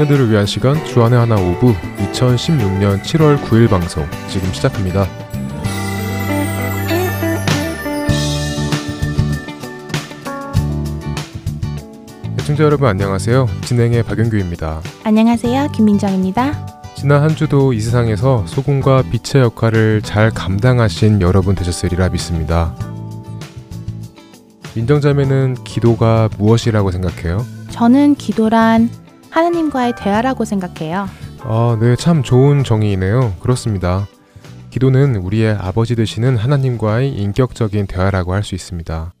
청년들을 위한 시간 주안의 하나 오부 2016년 7월 9일 방송 지금 시작합니다. 애청자 여러분 안녕하세요. 진행의 박영규입니다. 안녕하세요. 김민정입니다. 지난 한 주도 이 세상에서 소금과 빛의 역할을 잘 감당하신 여러분 되셨으리라 믿습니다. 민정자매는 기도가 무엇이라고 생각해요? 저는 기도란 하나님과의 대화라고 생각해요. 아, 네, 참 좋은 정의이네요. 그렇습니다. 기도는 우리의 아버지 되시는 하나님과의 인격적인 대화라고 할 수 있습니다.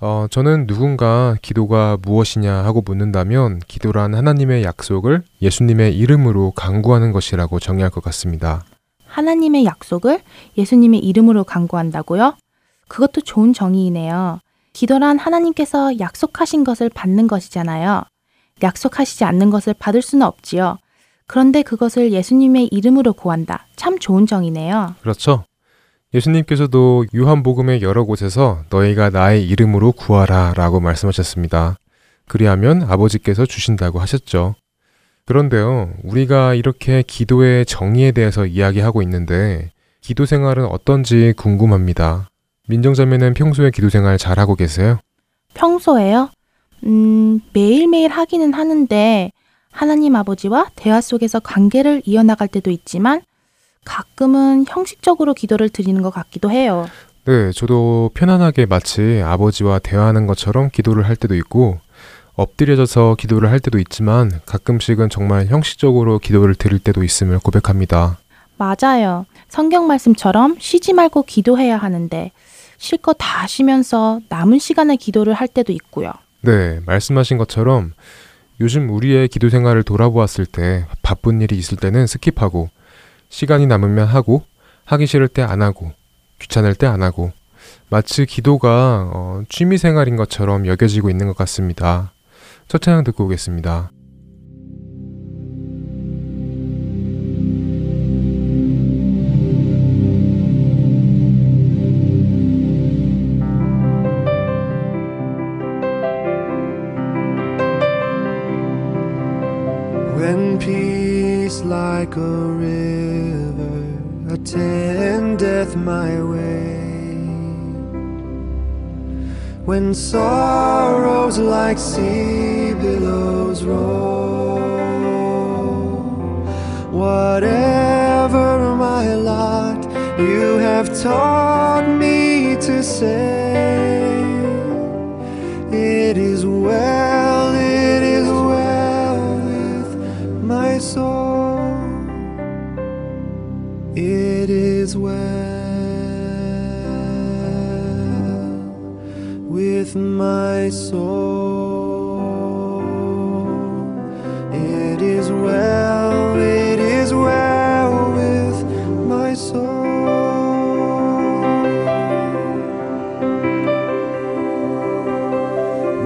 어, 저는 누군가 기도가 무엇이냐 하고 묻는다면 기도란 하나님의 약속을 예수님의 이름으로 강구하는 것이라고 정의할 것 같습니다. 하나님의 약속을 예수님의 이름으로 강구한다고요? 그것도 좋은 정의이네요. 기도란 하나님께서 약속하신 것을 받는 것이잖아요. 약속하시지 않는 것을 받을 수는 없지요. 그런데 그것을 예수님의 이름으로 구한다. 참 좋은 정의네요. 그렇죠. 예수님께서도 요한복음의 여러 곳에서 너희가 나의 이름으로 구하라 라고 말씀하셨습니다. 그리하면 아버지께서 주신다고 하셨죠. 그런데요, 우리가 이렇게 기도의 정의에 대해서 이야기하고 있는데, 기도 생활은 어떤지 궁금합니다. 민정자매는 평소에 기도 생활 잘하고 계세요? 평소에요? 음, 매일매일 하기는 하는데, 하나님 아버지와 대화 속에서 관계를 이어나갈 때도 있지만, 가끔은 형식적으로 기도를 드리는 것 같기도 해요. 네, 저도 편안하게 마치 아버지와 대화하는 것처럼 기도를 할 때도 있고, 엎드려져서 기도를 할 때도 있지만 가끔씩은 정말 형식적으로 기도를 드릴 때도 있음을 고백합니다. 맞아요. 성경 말씀처럼 쉬지 말고 기도해야 하는데 실컷 다 쉬면서 남은 시간에 기도를 할 때도 있고요. 네, 말씀하신 것처럼 요즘 우리의 기도 생활을 돌아보았을 때 바쁜 일이 있을 때는 스킵하고 시간이 남으면 하고 하기 싫을 때 안 하고 귀찮을 때 안 하고 마치 기도가 어, 취미 생활인 것처럼 여겨지고 있는 것 같습니다. 첫 찬양 듣고 오겠습니다. Peace like a river attendeth my way, when sorrows like sea billows roll, whatever my lot, you have taught me to say, It is well, my soul. It is well, it is well with my soul.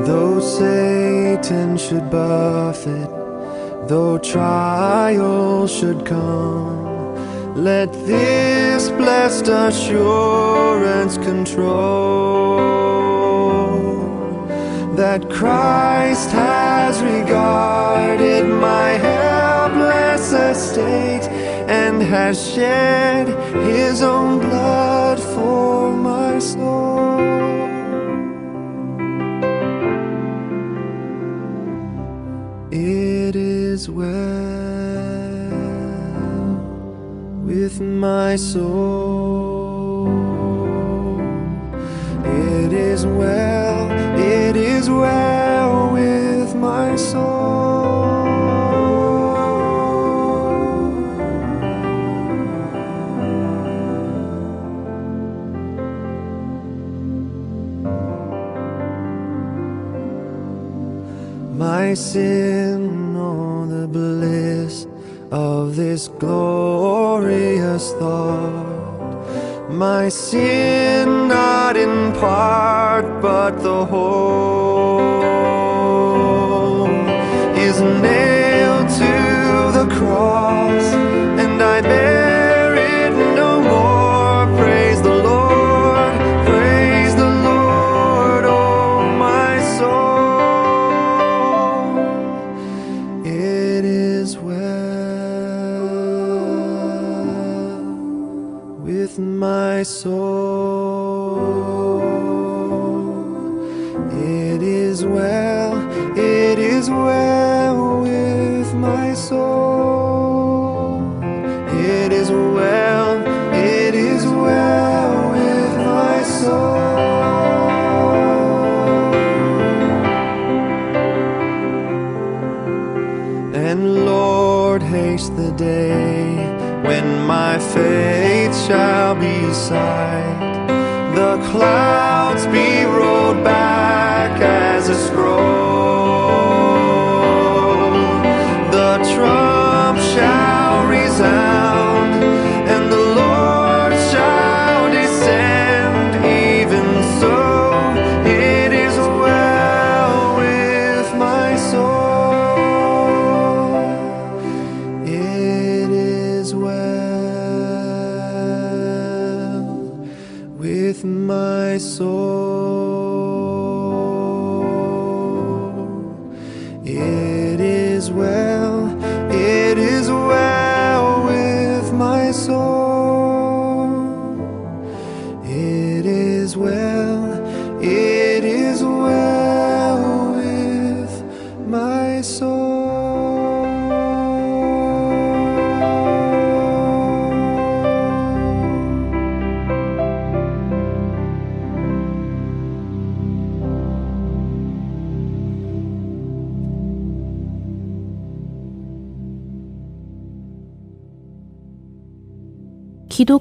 Though Satan should buffet, though trial should come, let this blessed assurance control that Christ has regarded my helpless estate and has shed his own blood for my soul. It is well with my soul. It is well, it is well with my soul. My sin, oh, the bliss of this glorious thought. My sin, not in part, but the whole, is nailed to the cross, my clouds be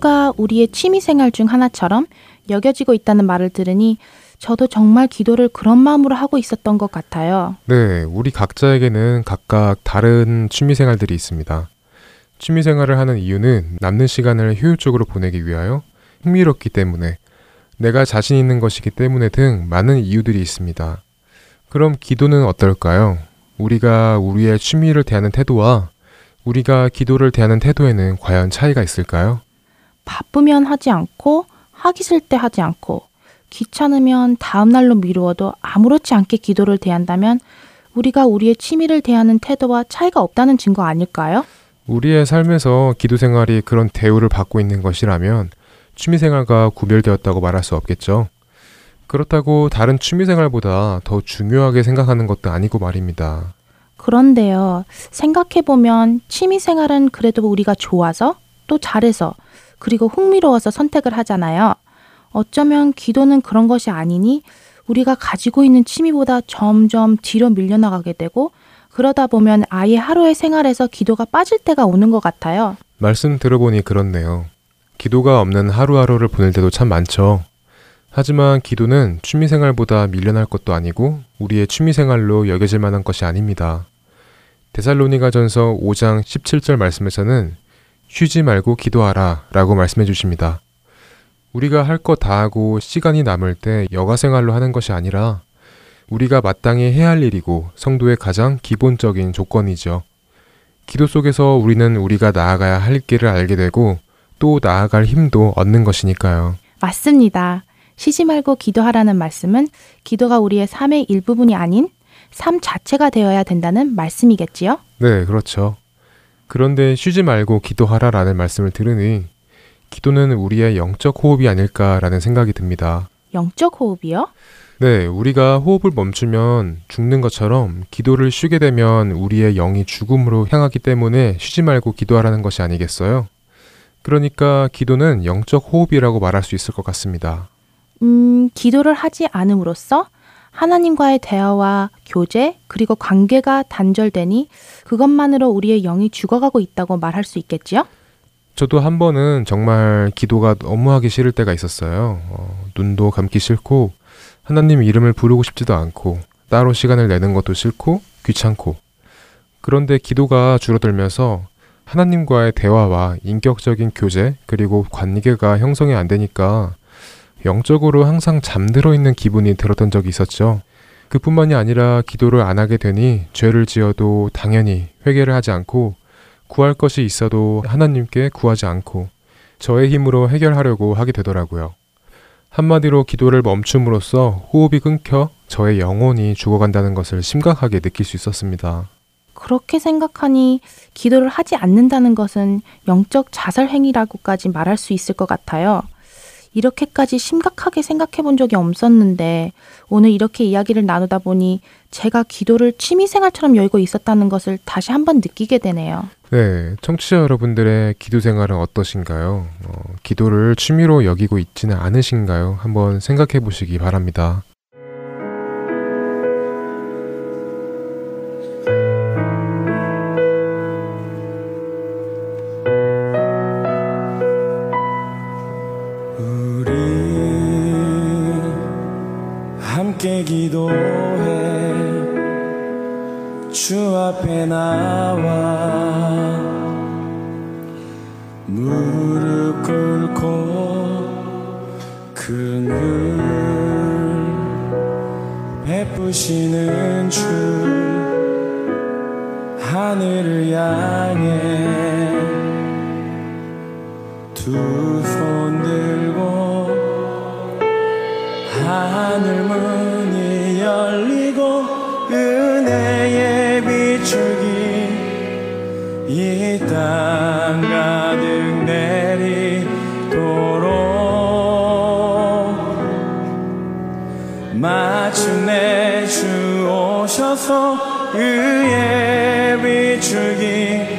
기도가 우리의 취미 생활 중 하나처럼 여겨지고 있다는 말을 들으니 저도 정말 기도를 그런 마음으로 하고 있었던 것 같아요. 네, 우리 각자에게는 각각 다른 취미 생활들이 있습니다. 취미 생활을 하는 이유는 남는 시간을 효율적으로 보내기 위하여 흥미롭기 때문에 내가 자신 있는 것이기 때문에 등 많은 이유들이 있습니다. 그럼 기도는 어떨까요? 우리가 우리의 취미를 대하는 태도와 우리가 기도를 대하는 태도에는 과연 차이가 있을까요? 바쁘면 하지 않고 하기 싫을 때 하지 않고 귀찮으면 다음 날로 미루어도 아무렇지 않게 기도를 대한다면 우리가 우리의 취미를 대하는 태도와 차이가 없다는 증거 아닐까요? 우리의 삶에서 기도 생활이 그런 대우를 받고 있는 것이라면 취미 생활과 구별되었다고 말할 수 없겠죠. 그렇다고 다른 취미 생활보다 더 중요하게 생각하는 것도 아니고 말입니다. 그런데요, 생각해보면 취미 생활은 그래도 우리가 좋아서 또 잘해서 그리고 흥미로워서 선택을 하잖아요. 어쩌면 기도는 그런 것이 아니니 우리가 가지고 있는 취미보다 점점 뒤로 밀려나가게 되고 그러다 보면 아예 하루의 생활에서 기도가 빠질 때가 오는 것 같아요. 말씀 들어보니 그렇네요. 기도가 없는 하루하루를 보낼 때도 참 많죠. 하지만 기도는 취미 생활보다 밀려날 것도 아니고 우리의 취미 생활로 여겨질 만한 것이 아닙니다. 데살로니가 전서 5장 17절 말씀에서는 쉬지 말고 기도하라 라고 말씀해 주십니다. 우리가 할 것 다 하고 시간이 남을 때 여가 생활로 하는 것이 아니라 우리가 마땅히 해야 할 일이고 성도의 가장 기본적인 조건이죠. 기도 속에서 우리는 우리가 나아가야 할 길을 알게 되고 또 나아갈 힘도 얻는 것이니까요. 맞습니다. 쉬지 말고 기도하라는 말씀은 기도가 우리의 삶의 일부분이 아닌 삶 자체가 되어야 된다는 말씀이겠지요? 네, 그렇죠. 그런데 쉬지 말고 기도하라라는 말씀을 들으니 기도는 우리의 영적 호흡이 아닐까라는 생각이 듭니다. 영적 호흡이요? 네, 우리가 호흡을 멈추면 죽는 것처럼 기도를 쉬게 되면 우리의 영이 죽음으로 향하기 때문에 쉬지 말고 기도하라는 것이 아니겠어요? 그러니까 기도는 영적 호흡이라고 말할 수 있을 것 같습니다. 음, 기도를 하지 않음으로써 하나님과의 대화와 교제 그리고 관계가 단절되니 그것만으로 우리의 영이 죽어가고 있다고 말할 수 있겠지요? 저도 한 번은 정말 기도가 너무 하기 싫을 때가 있었어요. 어, 눈도 감기 싫고 하나님 이름을 부르고 싶지도 않고 따로 시간을 내는 것도 싫고 귀찮고 그런데 기도가 줄어들면서 하나님과의 대화와 인격적인 교제 그리고 관계가 형성이 안 되니까 영적으로 항상 잠들어 있는 기분이 들었던 적이 있었죠. 그뿐만이 아니라 기도를 안 하게 되니 죄를 지어도 당연히 회개를 하지 않고 구할 것이 있어도 하나님께 구하지 않고 저의 힘으로 해결하려고 하게 되더라고요. 한마디로 기도를 멈춤으로써 호흡이 끊겨 저의 영혼이 죽어간다는 것을 심각하게 느낄 수 있었습니다. 그렇게 생각하니 기도를 하지 않는다는 것은 영적 자살 행위라고까지 말할 수 있을 것 같아요. 이렇게까지 심각하게 생각해 본 적이 없었는데 오늘 이렇게 이야기를 나누다 보니 제가 기도를 취미 생활처럼 여기고 있었다는 것을 다시 한번 느끼게 되네요. 네, 청취자 여러분들의 기도 생활은 어떠신가요? 어, 기도를 취미로 여기고 있지는 않으신가요? 한번 생각해 보시기 바랍니다. 함께 기도해. 주 앞에 나와 무릎 꿇고 그늘 베푸시는 주 하늘을 향해 두 이 땅 가득 내리도록 마침내 주 오셔서 의의 비추기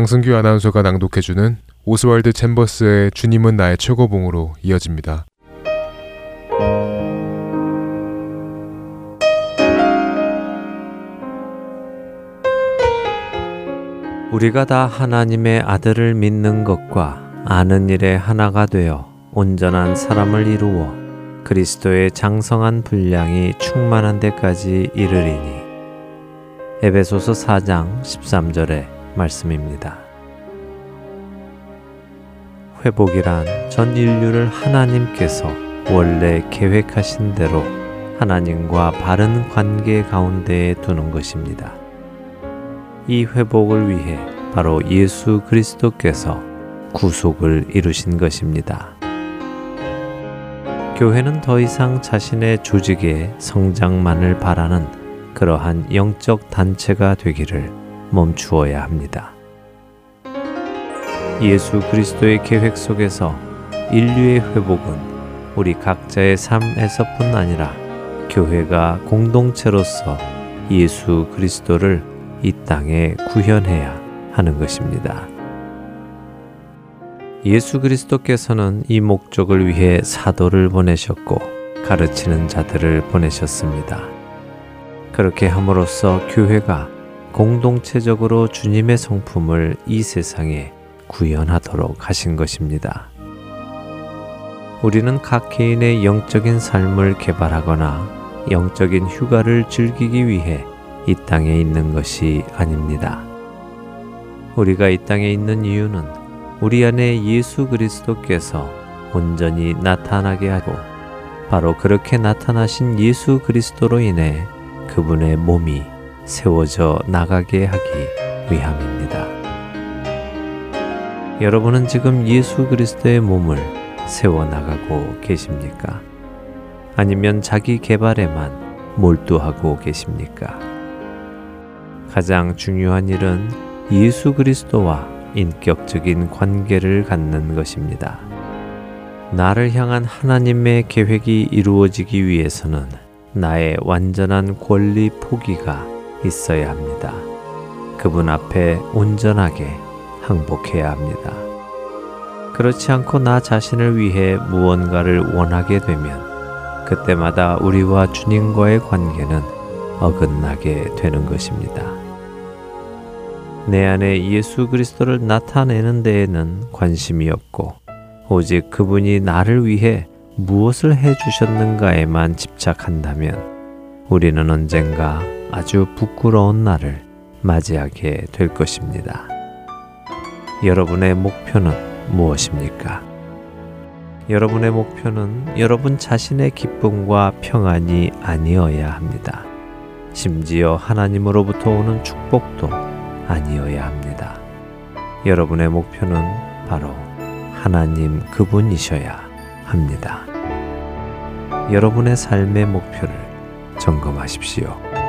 강승규 아나운서가 낭독해주는 오스왈드 챔버스의 주님은 나의 최고봉으로 이어집니다. 우리가 다 하나님의 아들을 믿는 것과 아는 일에 하나가 되어 온전한 사람을 이루어 그리스도의 장성한 분량이 충만한 데까지 이르리니 에베소서 4장 13절의 말씀입니다. 회복이란 전 인류를 하나님께서 원래 계획하신 대로 하나님과 바른 관계 가운데에 두는 것입니다. 이 회복을 위해 바로 예수 그리스도께서 구속을 이루신 것입니다. 교회는 더 이상 자신의 조직의 성장만을 바라는 그러한 영적 단체가 되기를 멈추어야 합니다. 예수 그리스도의 계획 속에서 인류의 회복은 우리 각자의 삶에서뿐 아니라 교회가 공동체로서 예수 그리스도를 이 땅에 구현해야 하는 것입니다. 예수 그리스도께서는 이 목적을 위해 사도를 보내셨고 가르치는 자들을 보내셨습니다. 그렇게 함으로써 교회가 공동체적으로 주님의 성품을 이 세상에 구현하도록 하신 것입니다. 우리는 각 개인의 영적인 삶을 개발하거나 영적인 휴가를 즐기기 위해 이 땅에 있는 것이 아닙니다. 우리가 이 땅에 있는 이유는 우리 안에 예수 그리스도께서 온전히 나타나게 하고 바로 그렇게 나타나신 예수 그리스도로 인해 그분의 몸이 세워져 나가게 하기 위함입니다. 여러분은 지금 예수 그리스도의 몸을 세워나가고 계십니까? 아니면 자기 개발에만 몰두하고 계십니까? 가장 중요한 일은 예수 그리스도와 인격적인 관계를 갖는 것입니다. 나를 향한 하나님의 계획이 이루어지기 위해서는 나의 완전한 권리 포기가 있어야 합니다. 그분 앞에 온전하게 항복해야 합니다. 그렇지 않고 나 자신을 위해 무언가를 원하게 되면 그때마다 우리와 주님과의 관계는 어긋나게 되는 것입니다. 내 안에 예수 그리스도를 나타내는 데에는 관심이 없고 오직 그분이 나를 위해 무엇을 해 주셨는가에만 집착한다면 우리는 언젠가 아주 부끄러운 날을 맞이하게 될 것입니다. 여러분의 목표는 무엇입니까? 여러분의 목표는 여러분 자신의 기쁨과 평안이 아니어야 합니다. 심지어 하나님으로부터 오는 축복도 아니어야 합니다. 여러분의 목표는 바로 하나님 그분이셔야 합니다. 여러분의 삶의 목표를 점검하십시오.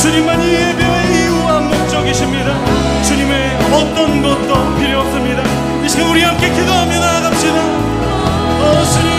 주님만이 예배의 이유와 목적이십니다. 주님의 어떤 것도 필요 없습니다. 이 시간 우리 함께 기도하며 나아갑시다. 어, 주님.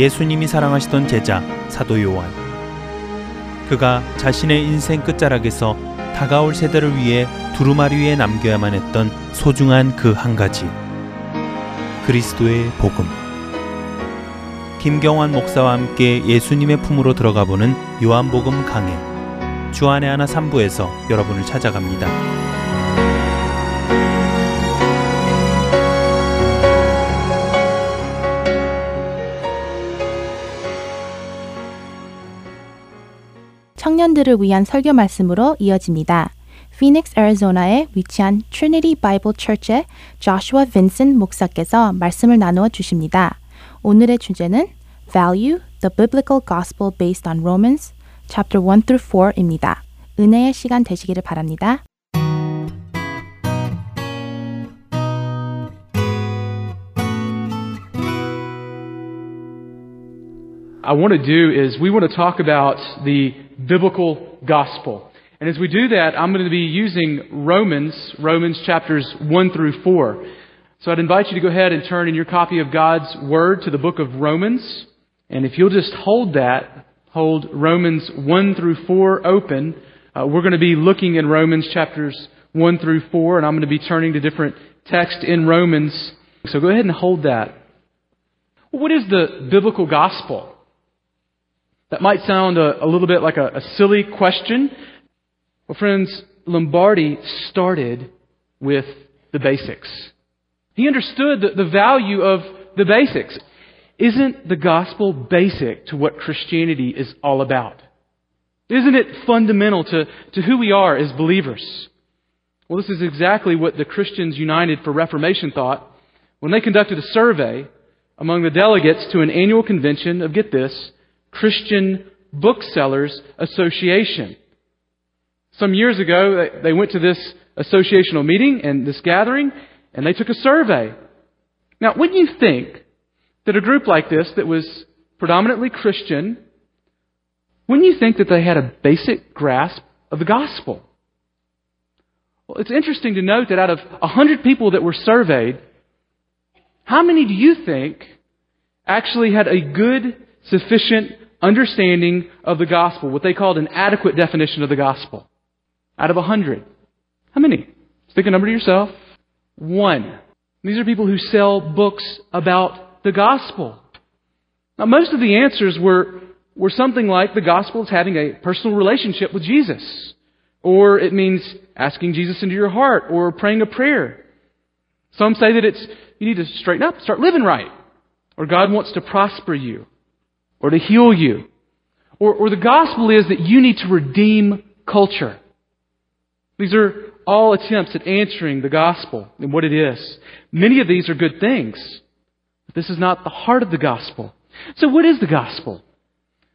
예수님이 사랑하시던 제자 사도 요한. 그가 자신의 인생 끝자락에서 다가올 세대를 위해 두루마리 위에 남겨야만 했던 소중한 그 한 가지. 그리스도의 복음. 김경환 목사와 함께 예수님의 품으로 들어가 보는 요한복음 강해. 주안의 하나 3부에서 여러분을 찾아갑니다. 청년들을 위한 설교 말씀으로 이어집니다. 피닉스, 애리조나에 위치한 Trinity Bible Church의 Joshua Vincent 목사께서 말씀을 나누어 주십니다. 오늘의 주제는 Value, the Biblical Gospel based on Romans, chapter 1 through 4입니다. 은혜의 시간 되시기를 바랍니다. I want to do is we want to talk about the biblical gospel. And as we do that, I'm going to be using Romans, Romans chapters 1 through 4. So I'd invite you to go ahead and turn in your copy of God's Word to the book of Romans. And if you'll just hold that, hold Romans 1 through 4 open, uh, we're going to be looking in Romans chapters 1 through 4, and I'm going to be turning to different texts in Romans. So go ahead and hold that. What is the biblical gospel? That might sound a, a little bit like a, a silly question. Well, friends, Lombardi started with the basics. He understood the, the value of the basics. Isn't the gospel basic to what Christianity is all about? Isn't it fundamental to, to who we are as believers? Well, this is exactly what the Christians United for Reformation thought when they conducted a survey among the delegates to an annual convention of, get this, Christian Booksellers Association. Some years ago, they went to this associational meeting and this gathering, and they took a survey. Now, wouldn't you think that a group like this, that was predominantly Christian, wouldn't you think that they had a basic grasp of the gospel? Well, it's interesting to note that out of a hundred people that were surveyed, how many do you think actually had a good, sufficient understanding of the gospel, what they called an adequate definition of the gospel. Out of a hundred. How many? Stick a number to yourself. One. These are people who sell books about the gospel. Now, most of the answers were, were something like the gospel is having a personal relationship with Jesus. Or it means asking Jesus into your heart or praying a prayer. Some say that it's, you need to straighten up, start living right. Or God wants to prosper you. Or to heal you. Or, or the gospel is that you need to redeem culture. These are all attempts at answering the gospel and what it is. Many of these are good things. But this is not the heart of the gospel. So what is the gospel?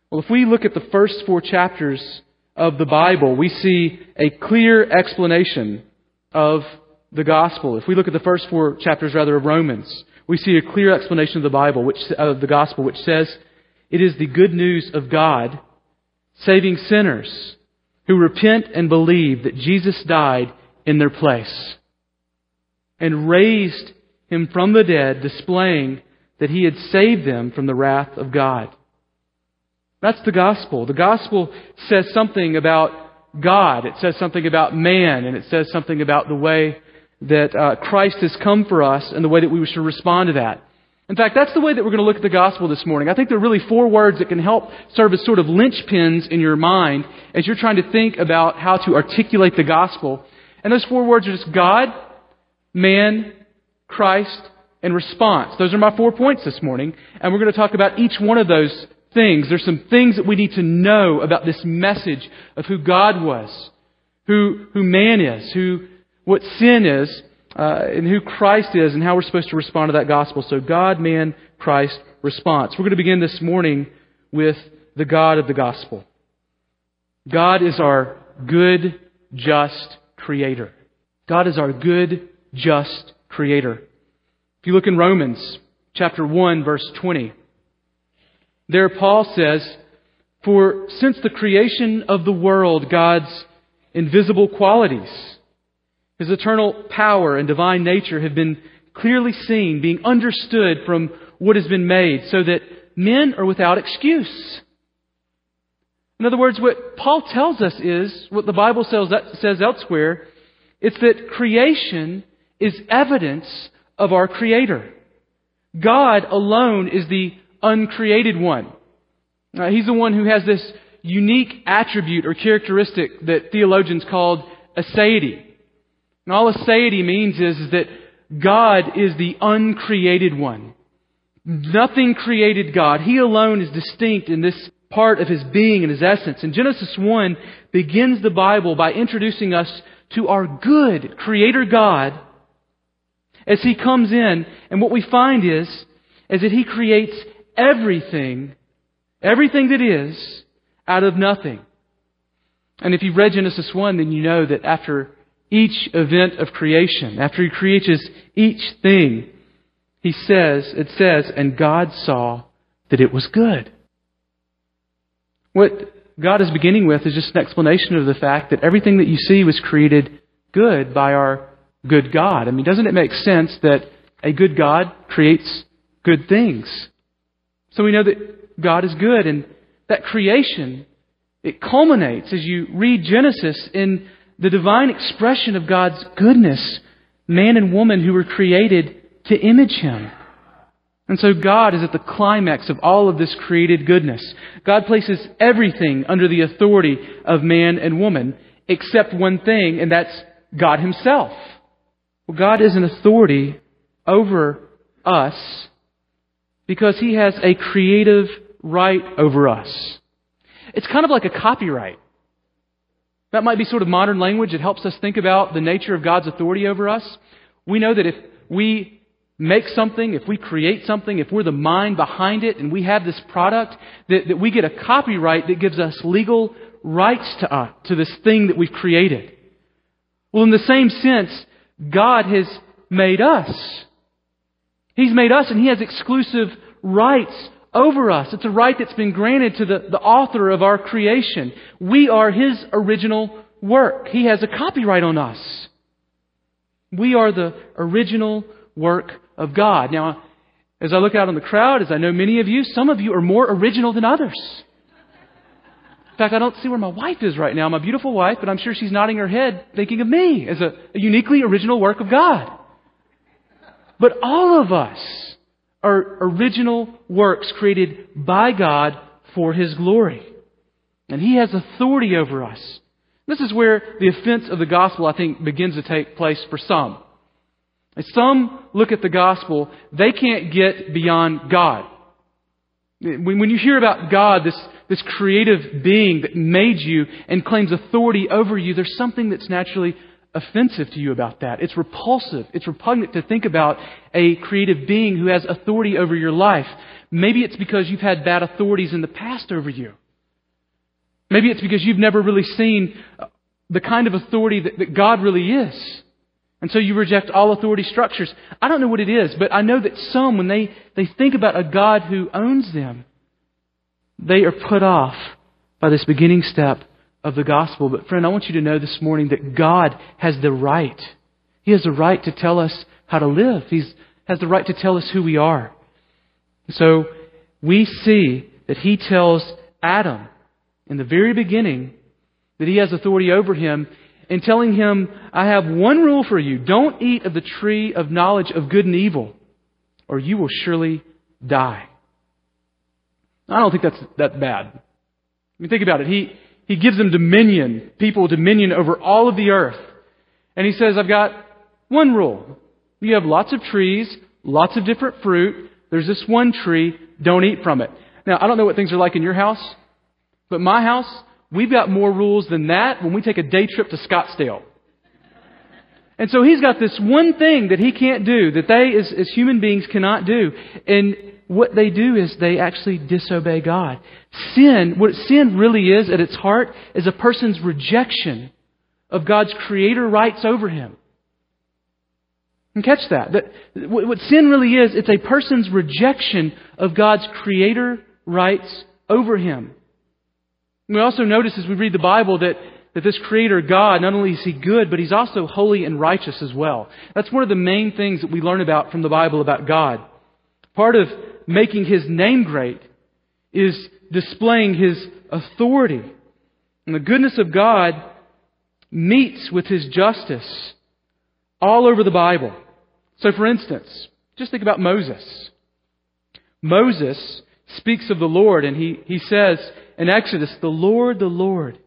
Well, if we look at the first four chapters of the Bible, we see a clear explanation of the gospel. If we look at the first four chapters, rather, of Romans, we see a clear explanation of the Bible, which, of the gospel, which says it is the good news of God saving sinners who repent and believe that Jesus died in their place and raised him from the dead, displaying that he had saved them from the wrath of God. That's the gospel. The gospel says something about God. It says something about man, and it says something about the way that uh, Christ has come for us and the way that we should respond to that. In fact, that's the way that we're going to look at the gospel this morning. I think there are really four words that can help serve as sort of linchpins in your mind as you're trying to think about how to articulate the gospel. And those four words are just God, man, Christ, and response. Those are my four points this morning. And we're going to talk about each one of those things. There's some things that we need to know about this message of who God was, who, who man is, who, what sin is, uh, and who Christ is, and how we're supposed to respond to that gospel. So God, man, Christ, response. We're going to begin this morning with the God of the gospel. God is our good, just creator. God is our good, just creator. If you look in Romans chapter 1 verse 20, there Paul says, For since the creation of the world, God's invisible qualities, His eternal power and divine nature have been clearly seen, being understood from what has been made, so that men are without excuse. In other words, what Paul tells us is, what the Bible says, elsewhere, it's that creation is evidence of our Creator. God alone is the uncreated one. He's the one who has this unique attribute or characteristic that theologians called aseity. And all aseity means is, is that God is the uncreated one. Nothing created God. He alone is distinct in this part of his being and his essence. And Genesis 1 begins the Bible by introducing us to our good Creator God as He comes in. And what we find is, is that He creates everything, everything that is, out of nothing. And if you've read Genesis 1, then you know that after each event of creation, after He creates each thing, He says, it says, and God saw that it was good. What God is beginning with is just an explanation of the fact that everything that you see was created good by our good God. I mean, doesn't it make sense that a good God creates good things? So we know that God is good, and that creation, it culminates as you read Genesis in the divine expression of God's goodness, man and woman who were created to image Him. And so God is at the climax of all of this created goodness. God places everything under the authority of man and woman except one thing, and that's God Himself. Well, God is an authority over us because He has a creative right over us. It's kind of like a copyright. That might be sort of modern language. It helps us think about the nature of God's authority over us. We know that if we make something, if we create something, if we're the mind behind it and we have this product, that, that we get a copyright that gives us legal rights to, uh, to this thing that we've created. Well, in the same sense, God has made us. He's made us and He has exclusive rights over us. It's a right that's been granted to the, the author of our creation. We are His original work. He has a copyright on us. We are the original work of God. Now, as I look out on the crowd, as I know many of you, some of you are more original than others. In fact, I don't see where my wife is right now, my beautiful wife, but I'm sure she's nodding her head thinking of me as a, a uniquely original work of God. But all of us are original works created by God for His glory. And He has authority over us. This is where the offense of the gospel, I think, begins to take place for some. As some look at the gospel, they can't get beyond God. When, you hear about God, this, this creative being that made you and claims authority over you, there's something that's naturally offensive to you about that. It's repulsive. It's repugnant to think about a creative being who has authority over your life. Maybe it's because you've had bad authorities in the past over you. Maybe it's because you've never really seen the kind of authority that, that God really is. And so you reject all authority structures. I don't know what it is, but I know that some, when they, they think about a God who owns them, they are put off by this beginning step of the gospel. But friend, I want you to know this morning that God has the right. He has the right to tell us how to live. He has the right to tell us who we are. So we see that He tells Adam in the very beginning that He has authority over him and telling him, I have one rule for you. Don't eat of the tree of knowledge of good and evil, or you will surely die. I don't think that's that bad. I mean, think about it. He, he gives them dominion, people dominion over all of the earth. And he says, I've got one rule. You have lots of trees, lots of different fruit. There's this one tree. Don't eat from it. Now, I don't know what things are like in your house, but my house, we've got more rules than that when we take a day trip to Scottsdale. And so he's got this one thing that he can't do, that they as, as human beings cannot do. And what they do is they actually disobey God. Sin, what sin really is at its heart, is a person's rejection of God's creator rights over him. And catch that. What sin really is, it's a person's rejection of God's creator rights over him. We also notice as we read the Bible that, that this Creator God, not only is He good, but He's also holy and righteous as well. That's one of the main things that we learn about from the Bible about God. Part of making His name great is displaying His authority. And the goodness of God meets with His justice all over the Bible. So, for instance, just think about Moses. Moses speaks of the Lord, and he, he says in Exodus, The Lord, the Lord,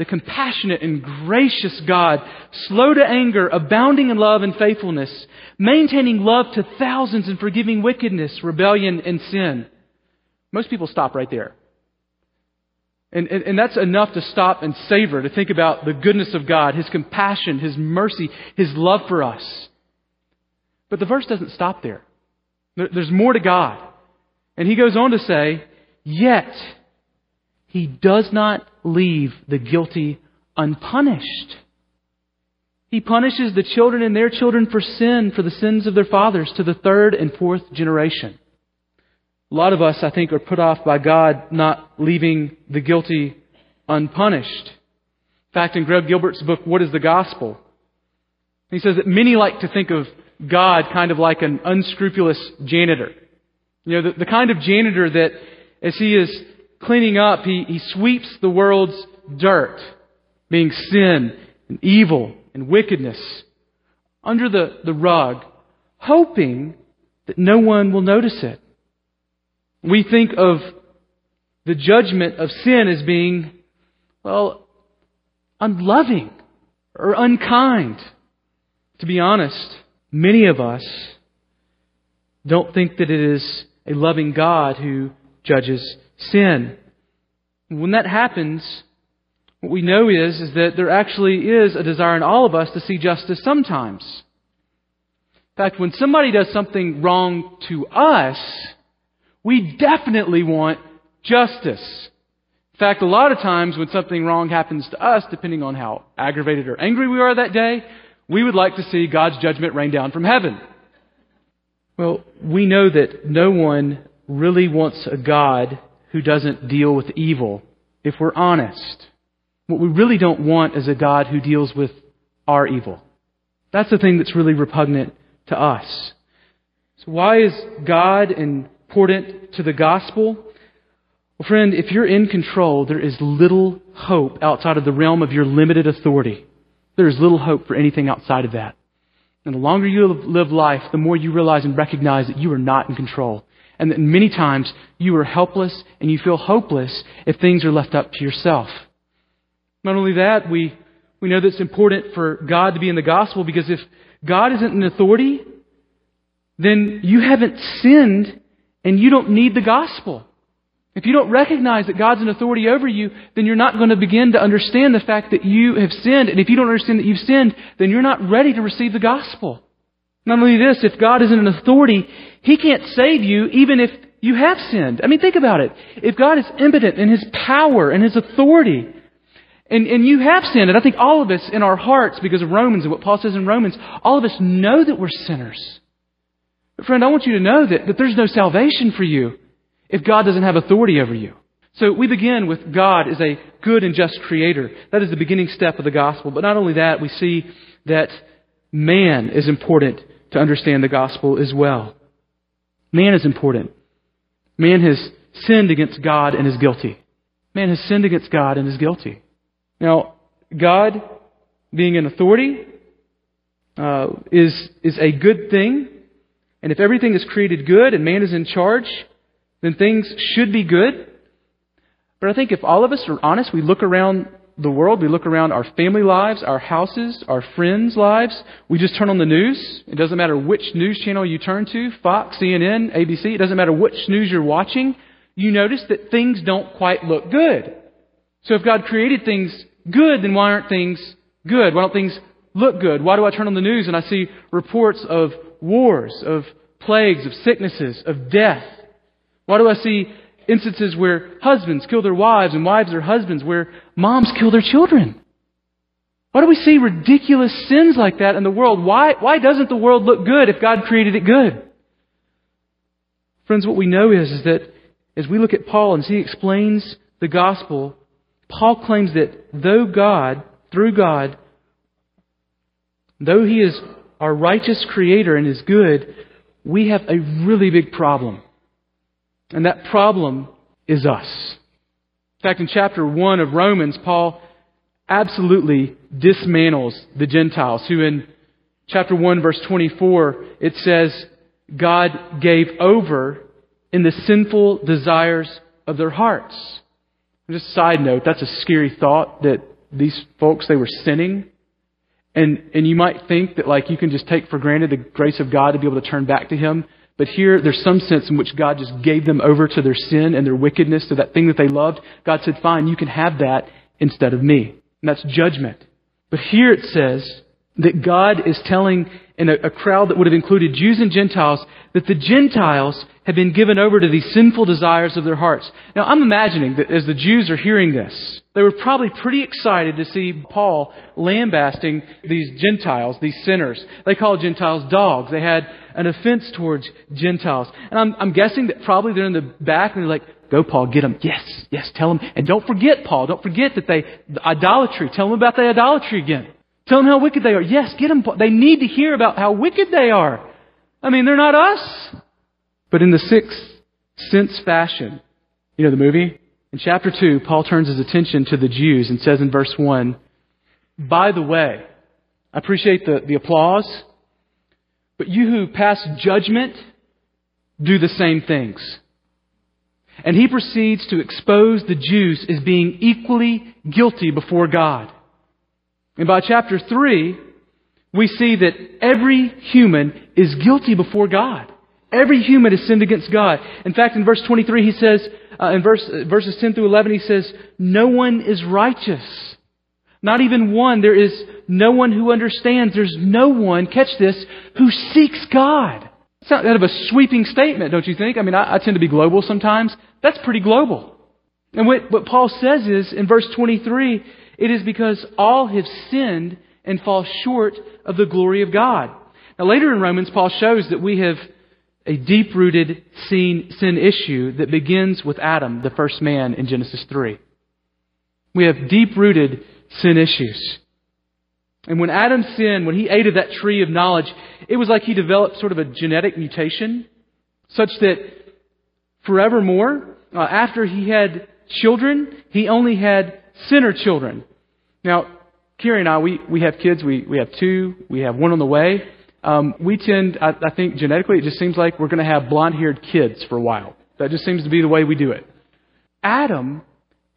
the compassionate and gracious God, slow to anger, abounding in love and faithfulness, maintaining love to thousands and forgiving wickedness, rebellion, and sin. Most people stop right there. And, and, and, that's enough to stop and savor, to think about the goodness of God, His compassion, His mercy, His love for us. But the verse doesn't stop there. There's more to God. And he goes on to say, Yet he does not leave the guilty unpunished. He punishes the children and their children for sin, for the sins of their fathers, to the third and fourth generation. A lot of us, I think, are put off by God not leaving the guilty unpunished. In fact, in Greg Gilbert's book, What is the Gospel? He says that many like to think of God kind of like an unscrupulous janitor. You know, the, the kind of janitor that as he is cleaning up, he, he sweeps the world's dirt, being sin and evil and wickedness, under the, the rug, hoping that no one will notice it. We think of the judgment of sin as being, well, unloving or unkind. To be honest, many of us don't think that it is a loving God who judges sin. When that happens, what we know is, is that there actually is a desire in all of us to see justice sometimes. In fact, when somebody does something wrong to us, we definitely want justice. In fact, a lot of times when something wrong happens to us, depending on how aggravated or angry we are that day, we would like to see God's judgment rain down from heaven. Well, we know that no one really wants a God who doesn't deal with evil if we're honest. What we really don't want is a God who deals with our evil. That's the thing that's really repugnant to us. So why is God important to the gospel? Well, friend, if you're in control, there is little hope outside of the realm of your limited authority. There is little hope for anything outside of that. And the longer you live life, the more you realize and recognize that you are not in control. And that many times you are helpless and you feel hopeless if things are left up to yourself. Not only that, we, we know that it's important for God to be in the gospel because if God isn't in authority, then you haven't sinned and you don't need the gospel. If you don't recognize that God's an authority over you, then you're not going to begin to understand the fact that you have sinned. And if you don't understand that you've sinned, then you're not ready to receive the gospel. Not only this, if God isn't an authority, He can't save you even if you have sinned. I mean, think about it. If God is impotent in His power and His authority, and, and you have sinned, and I think all of us in our hearts, because of Romans and what Paul says in Romans, all of us know that we're sinners. But friend, I want you to know that, that there's no salvation for you if God doesn't have authority over you. So we begin with God as a good and just creator. That is the beginning step of the gospel. But not only that, we see that man is important to understand the gospel as well. Man is important. Man has sinned against God and is guilty. Man has sinned against God and is guilty. Now, God being an authority uh, is, is a good thing. And if everything is created good and man is in charge, then things should be good. But I think if all of us are honest, we look around the world, we look around our family lives, our houses, our friends' lives, we just turn on the news. It doesn't matter which news channel you turn to Fox, CNN, ABC, it doesn't matter which news you're watching. You notice that things don't quite look good. So if God created things good, then why aren't things good? Why don't things look good? Why do I turn on the news and I see reports of wars, of plagues, of sicknesses, of death? Why do I see instances where husbands kill their wives and wives their husbands, where moms kill their children? Why do we see ridiculous sins like that in the world? Why, why doesn't the world look good if God created it good? Friends, what we know is, is that as we look at Paul and as he explains the gospel, Paul claims that though God, through God, though he is our righteous creator and is good, we have a really big problem. And that problem is us. In fact, in chapter 1 of Romans, Paul absolutely dismantles the Gentiles, who in chapter 1, verse 24, it says, God gave over in the sinful desires of their hearts. And just a side note, that's a scary thought that these folks, they were sinning. And, and you might think that like you can just take for granted the grace of God to be able to turn back to Him. But here, there's some sense in which God just gave them over to their sin and their wickedness, to that thing that they loved. God said, fine, you can have that instead of me. And that's judgment. But here it says that God is telling in a, crowd that would have included Jews and Gentiles that the Gentiles have been given over to these sinful desires of their hearts. Now, I'm imagining that as the Jews are hearing this, they were probably pretty excited to see Paul lambasting these Gentiles, these sinners. They called Gentiles dogs. They had an offense towards Gentiles. And I'm, I'm guessing that probably they're in the back and they're like, Go, Paul, get them. Yes, yes, tell them. And don't forget, Paul, don't forget that they, the idolatry. Tell them about the idolatry again. Tell them how wicked they are. Yes, get them. They need to hear about how wicked they are. I mean, they're not us. But in the sixth sense fashion, you know the movie? In chapter 2, Paul turns his attention to the Jews and says in verse 1, By the way, I appreciate the, the applause, but you who pass judgment do the same things. And he proceeds to expose the Jews as being equally guilty before God. And by chapter 3, we see that every human is guilty before God. Every human has sinned against God. In fact, in verse 23, he says, uh, in verse, uh, verses 10 through 11, he says, No one is righteous. Not even one. There is no one who understands. There's no one, catch this, who seeks God. It's that of a sweeping statement, don't you think? I mean, I, I tend to be global sometimes. That's pretty global. And what, what Paul says is, in verse 23, it is because all have sinned and fall short of the glory of God. Now, later in Romans, Paul shows that we have a deep rooted sin, sin issue that begins with Adam, the first man, in Genesis 3. We have deep rooted sin issues. And when Adam sinned, when he ate of that tree of knowledge, it was like he developed sort of a genetic mutation such that forevermore uh, after he had children, he only had sinner children. Now, Carrie and I, we, we have kids. We, we have two. We have one on the way. Um, we tend, I, I think genetically, it just seems like we're going to have blonde haired kids for a while. That just seems to be the way we do it. Adam,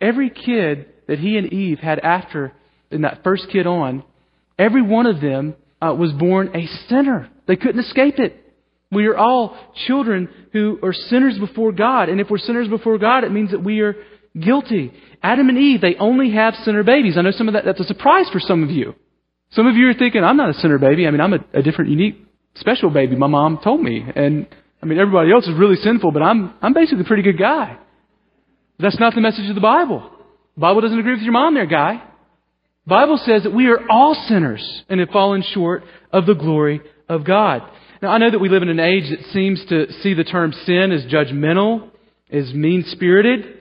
every kid that he and Eve had after, in that first kid on, every one of them uh, was born a sinner. They couldn't escape it. We are all children who are sinners before God. And if we're sinners before God, it means that we are guilty. Adam and Eve, they only have sinner babies. I know some of that, that's a surprise for some of you. Some of you are thinking, I'm not a sinner baby. I mean, I'm a, a different, unique, special baby. My mom told me. And, I mean, everybody else is really sinful, but I'm, I'm basically a pretty good guy. That's not the message of the Bible. The Bible doesn't agree with your mom there, guy. The Bible says that we are all sinners and have fallen short of the glory of God. Now, I know that we live in an age that seems to see the term sin as judgmental, as mean spirited.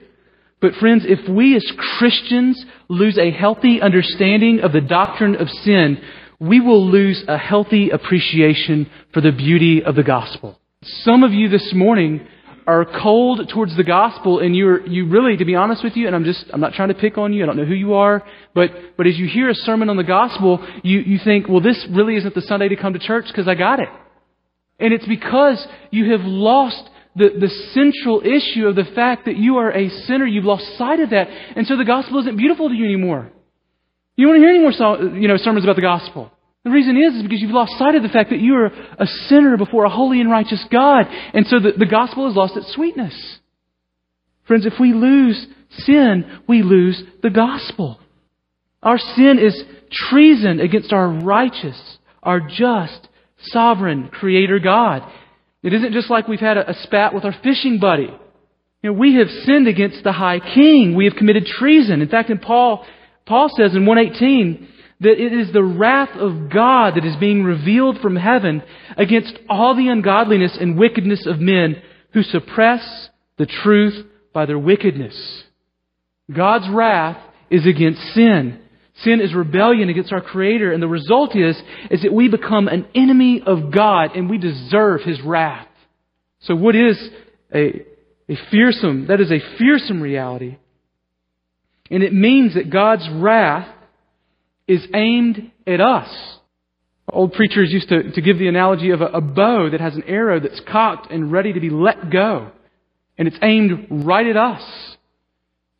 But, friends, if we as Christians lose a healthy understanding of the doctrine of sin, we will lose a healthy appreciation for the beauty of the gospel. Some of you this morning are cold towards the gospel and you're, you really, to be honest with you, and I'm just, I'm not trying to pick on you, I don't know who you are, but, but as you hear a sermon on the gospel, you, you think, well, this really isn't the Sunday to come to church because I got it. And it's because you have lost the, the central issue of the fact that you are a sinner. You've lost sight of that. And so the gospel isn't beautiful to you anymore. You don't want to hear any more you know, sermons about the gospel. The reason is, is because you've lost sight of the fact that you are a sinner before a holy and righteous God. And so the, the gospel has lost its sweetness. Friends, if we lose sin, we lose the gospel. Our sin is treason against our righteous, our just, sovereign Creator God. It isn't just like we've had a, a spat with our fishing buddy. You know, we have sinned against the high king. We have committed treason. In fact, in Paul, Paul says in 118 that it is the wrath of God that is being revealed from heaven against all the ungodliness and wickedness of men who suppress the truth by their wickedness. God's wrath is against sin. Sin is rebellion against our Creator, and the result is, is that we become an enemy of God and we deserve His wrath. So what is a, a fearsome, that is a fearsome reality. And it means that God's wrath is aimed at us. Old preachers used to, to give the analogy of a, a bow that has an arrow that's cocked and ready to be let go. And it's aimed right at us.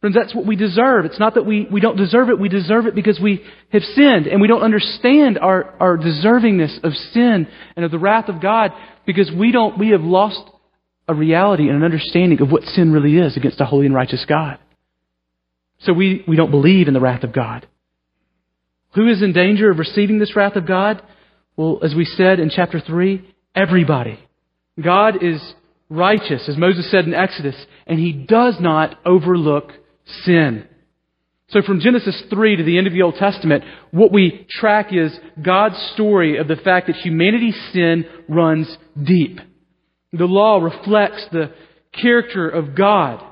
Friends, that's what we deserve. It's not that we, we don't deserve it. We deserve it because we have sinned and we don't understand our, our deservingness of sin and of the wrath of God because we don't, we have lost a reality and an understanding of what sin really is against a holy and righteous God. So we, we don't believe in the wrath of God. Who is in danger of receiving this wrath of God? Well, as we said in chapter 3, everybody. God is righteous, as Moses said in Exodus, and he does not overlook sin. So from Genesis 3 to the end of the Old Testament, what we track is God's story of the fact that humanity's sin runs deep. The law reflects the character of God.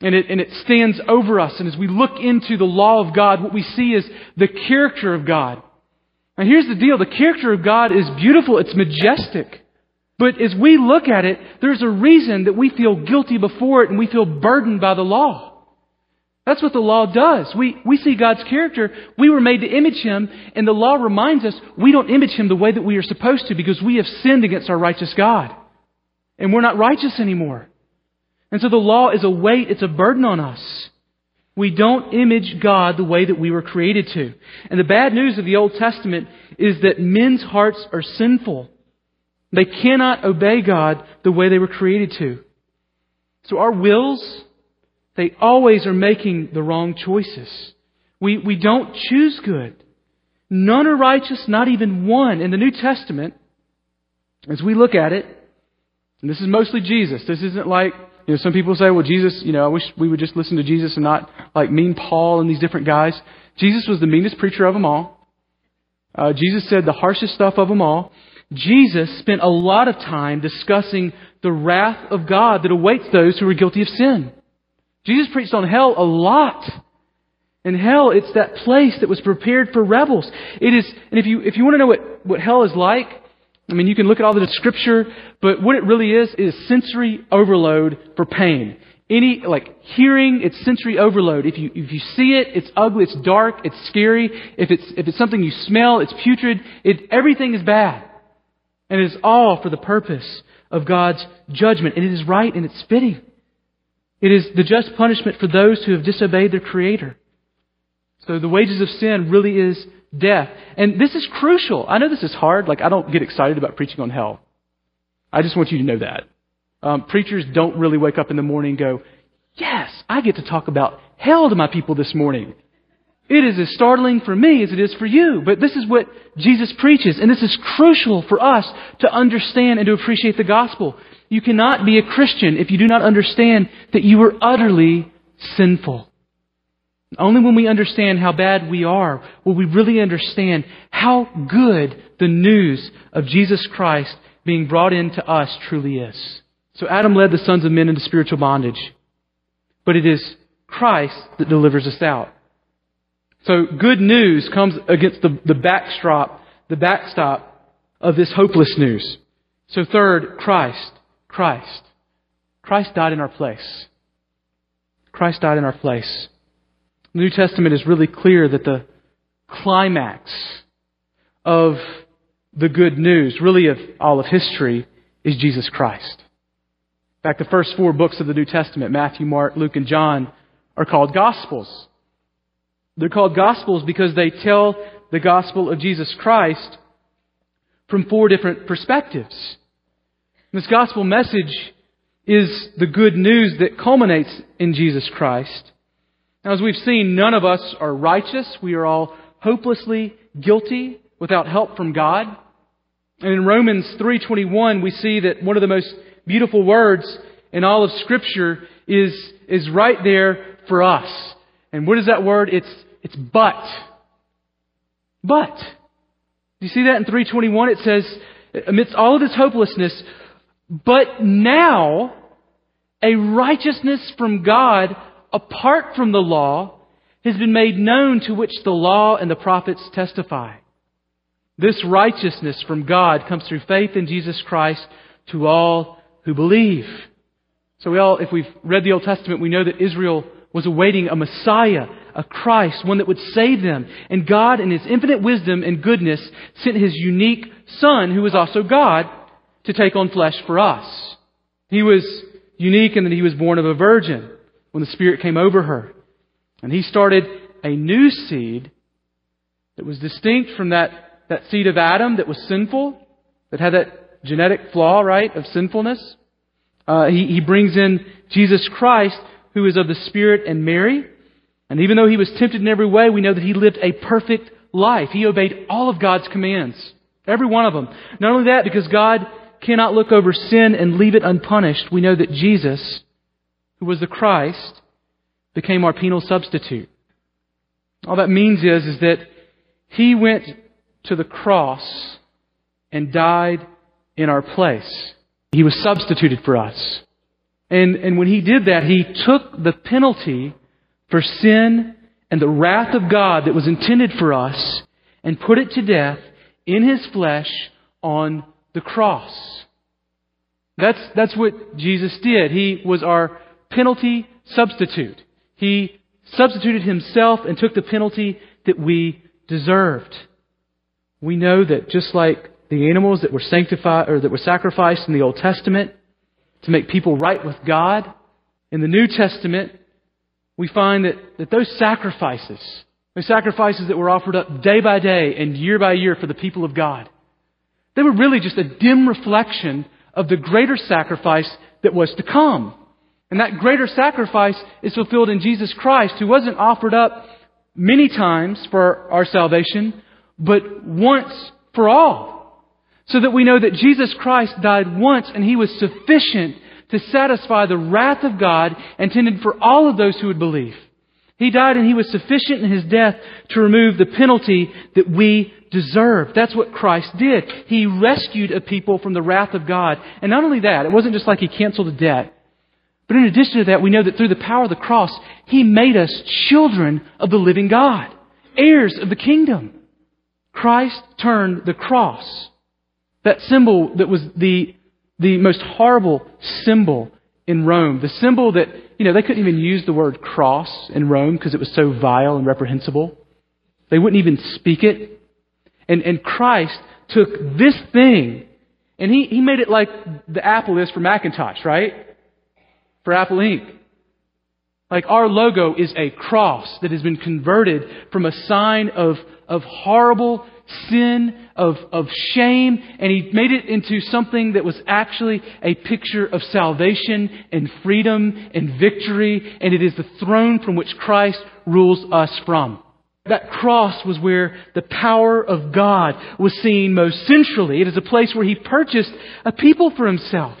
And it, and it stands over us. And as we look into the law of God, what we see is the character of God. Now here's the deal. The character of God is beautiful. It's majestic. But as we look at it, there's a reason that we feel guilty before it and we feel burdened by the law. That's what the law does. We, we see God's character. We were made to image Him, and the law reminds us we don't image Him the way that we are supposed to because we have sinned against our righteous God. And we're not righteous anymore. And so the law is a weight, it's a burden on us. We don't image God the way that we were created to. And the bad news of the Old Testament is that men's hearts are sinful. They cannot obey God the way they were created to. So our wills, they always are making the wrong choices. We, we don't choose good. None are righteous, not even one. In the New Testament, as we look at it, and this is mostly Jesus. This isn't like, you know, some people say, well, Jesus, you know, I wish we would just listen to Jesus and not like mean Paul and these different guys. Jesus was the meanest preacher of them all. Uh, Jesus said the harshest stuff of them all. Jesus spent a lot of time discussing the wrath of God that awaits those who are guilty of sin. Jesus preached on hell a lot. And hell, it's that place that was prepared for rebels. It is, and if you, if you want to know what, what hell is like, I mean, you can look at all the scripture, but what it really is, is sensory overload for pain. any like hearing, it's sensory overload. If you if you see it, it's ugly, it's dark, it's scary. If it's if it's something you smell, it's putrid. It everything is bad, and it is all for the purpose of God's judgment, and it is right and it's fitting. It is the just punishment for those who have disobeyed their Creator. So the wages of sin really is death, and this is crucial. I know this is hard. Like I don't get excited about preaching on hell. I just want you to know that. Um, preachers don't really wake up in the morning and go, Yes, I get to talk about hell to my people this morning. It is as startling for me as it is for you. But this is what Jesus preaches, and this is crucial for us to understand and to appreciate the gospel. You cannot be a Christian if you do not understand that you are utterly sinful. Only when we understand how bad we are will we really understand how good the news of Jesus Christ being brought into us truly is. So Adam led the sons of men into spiritual bondage, but it is Christ that delivers us out. So good news comes against the, the backstop, the backstop of this hopeless news. So third, Christ. Christ. Christ died in our place. Christ died in our place. The New Testament is really clear that the climax of the good news, really of all of history, is Jesus Christ. In fact, the first four books of the New Testament, Matthew, Mark, Luke, and John, are called Gospels. They're called Gospels because they tell the gospel of Jesus Christ from four different perspectives. This gospel message is the good news that culminates in Jesus Christ. Now, as we've seen, none of us are righteous. We are all hopelessly guilty without help from God. And in Romans 3:21, we see that one of the most beautiful words in all of Scripture is, is right there for us. And what is that word? It's, it's but. But. Do you see that in 321? It says, amidst all of this hopelessness, but now a righteousness from God apart from the law has been made known to which the law and the prophets testify. This righteousness from God comes through faith in Jesus Christ to all who believe. So we all, if we've read the Old Testament, we know that Israel was awaiting a Messiah, a Christ, one that would save them. And God, in His infinite wisdom and goodness, sent His unique Son, who was also God, to take on flesh for us. He was unique in that He was born of a virgin when the Spirit came over her. And He started a new seed that was distinct from that, that seed of Adam that was sinful, that had that genetic flaw, right, of sinfulness. Uh, he, he brings in Jesus Christ, who is of the Spirit and Mary. And even though he was tempted in every way, we know that he lived a perfect life. He obeyed all of God's commands. Every one of them. Not only that, because God cannot look over sin and leave it unpunished, we know that Jesus, who was the Christ, became our penal substitute. All that means is, is that he went to the cross and died in our place. He was substituted for us. And, and when he did that, he took the penalty for sin and the wrath of God that was intended for us and put it to death in his flesh on the cross. That's, that's what Jesus did. He was our penalty substitute. He substituted himself and took the penalty that we deserved. We know that just like the animals that were sanctified or that were sacrificed in the Old Testament to make people right with God, in the New Testament, we find that, that those sacrifices, those sacrifices that were offered up day by day and year by year for the people of God, they were really just a dim reflection of the greater sacrifice that was to come. And that greater sacrifice is fulfilled in Jesus Christ, who wasn't offered up many times for our salvation, but once for all. So that we know that Jesus Christ died once and he was sufficient to satisfy the wrath of God intended for all of those who would believe. He died and he was sufficient in his death to remove the penalty that we deserve. That's what Christ did. He rescued a people from the wrath of God. And not only that, it wasn't just like he canceled a debt. But in addition to that, we know that through the power of the cross, he made us children of the living God, heirs of the kingdom. Christ turned the cross, that symbol that was the, the most horrible symbol in Rome, the symbol that you know, they couldn't even use the word cross in Rome because it was so vile and reprehensible. They wouldn't even speak it. And, and Christ took this thing and he, he made it like the Apple is for Macintosh, right? For Apple Inc. Like our logo is a cross that has been converted from a sign of, of horrible sin, of, of shame, and he made it into something that was actually a picture of salvation and freedom and victory, and it is the throne from which Christ rules us from. That cross was where the power of God was seen most centrally. It is a place where he purchased a people for himself.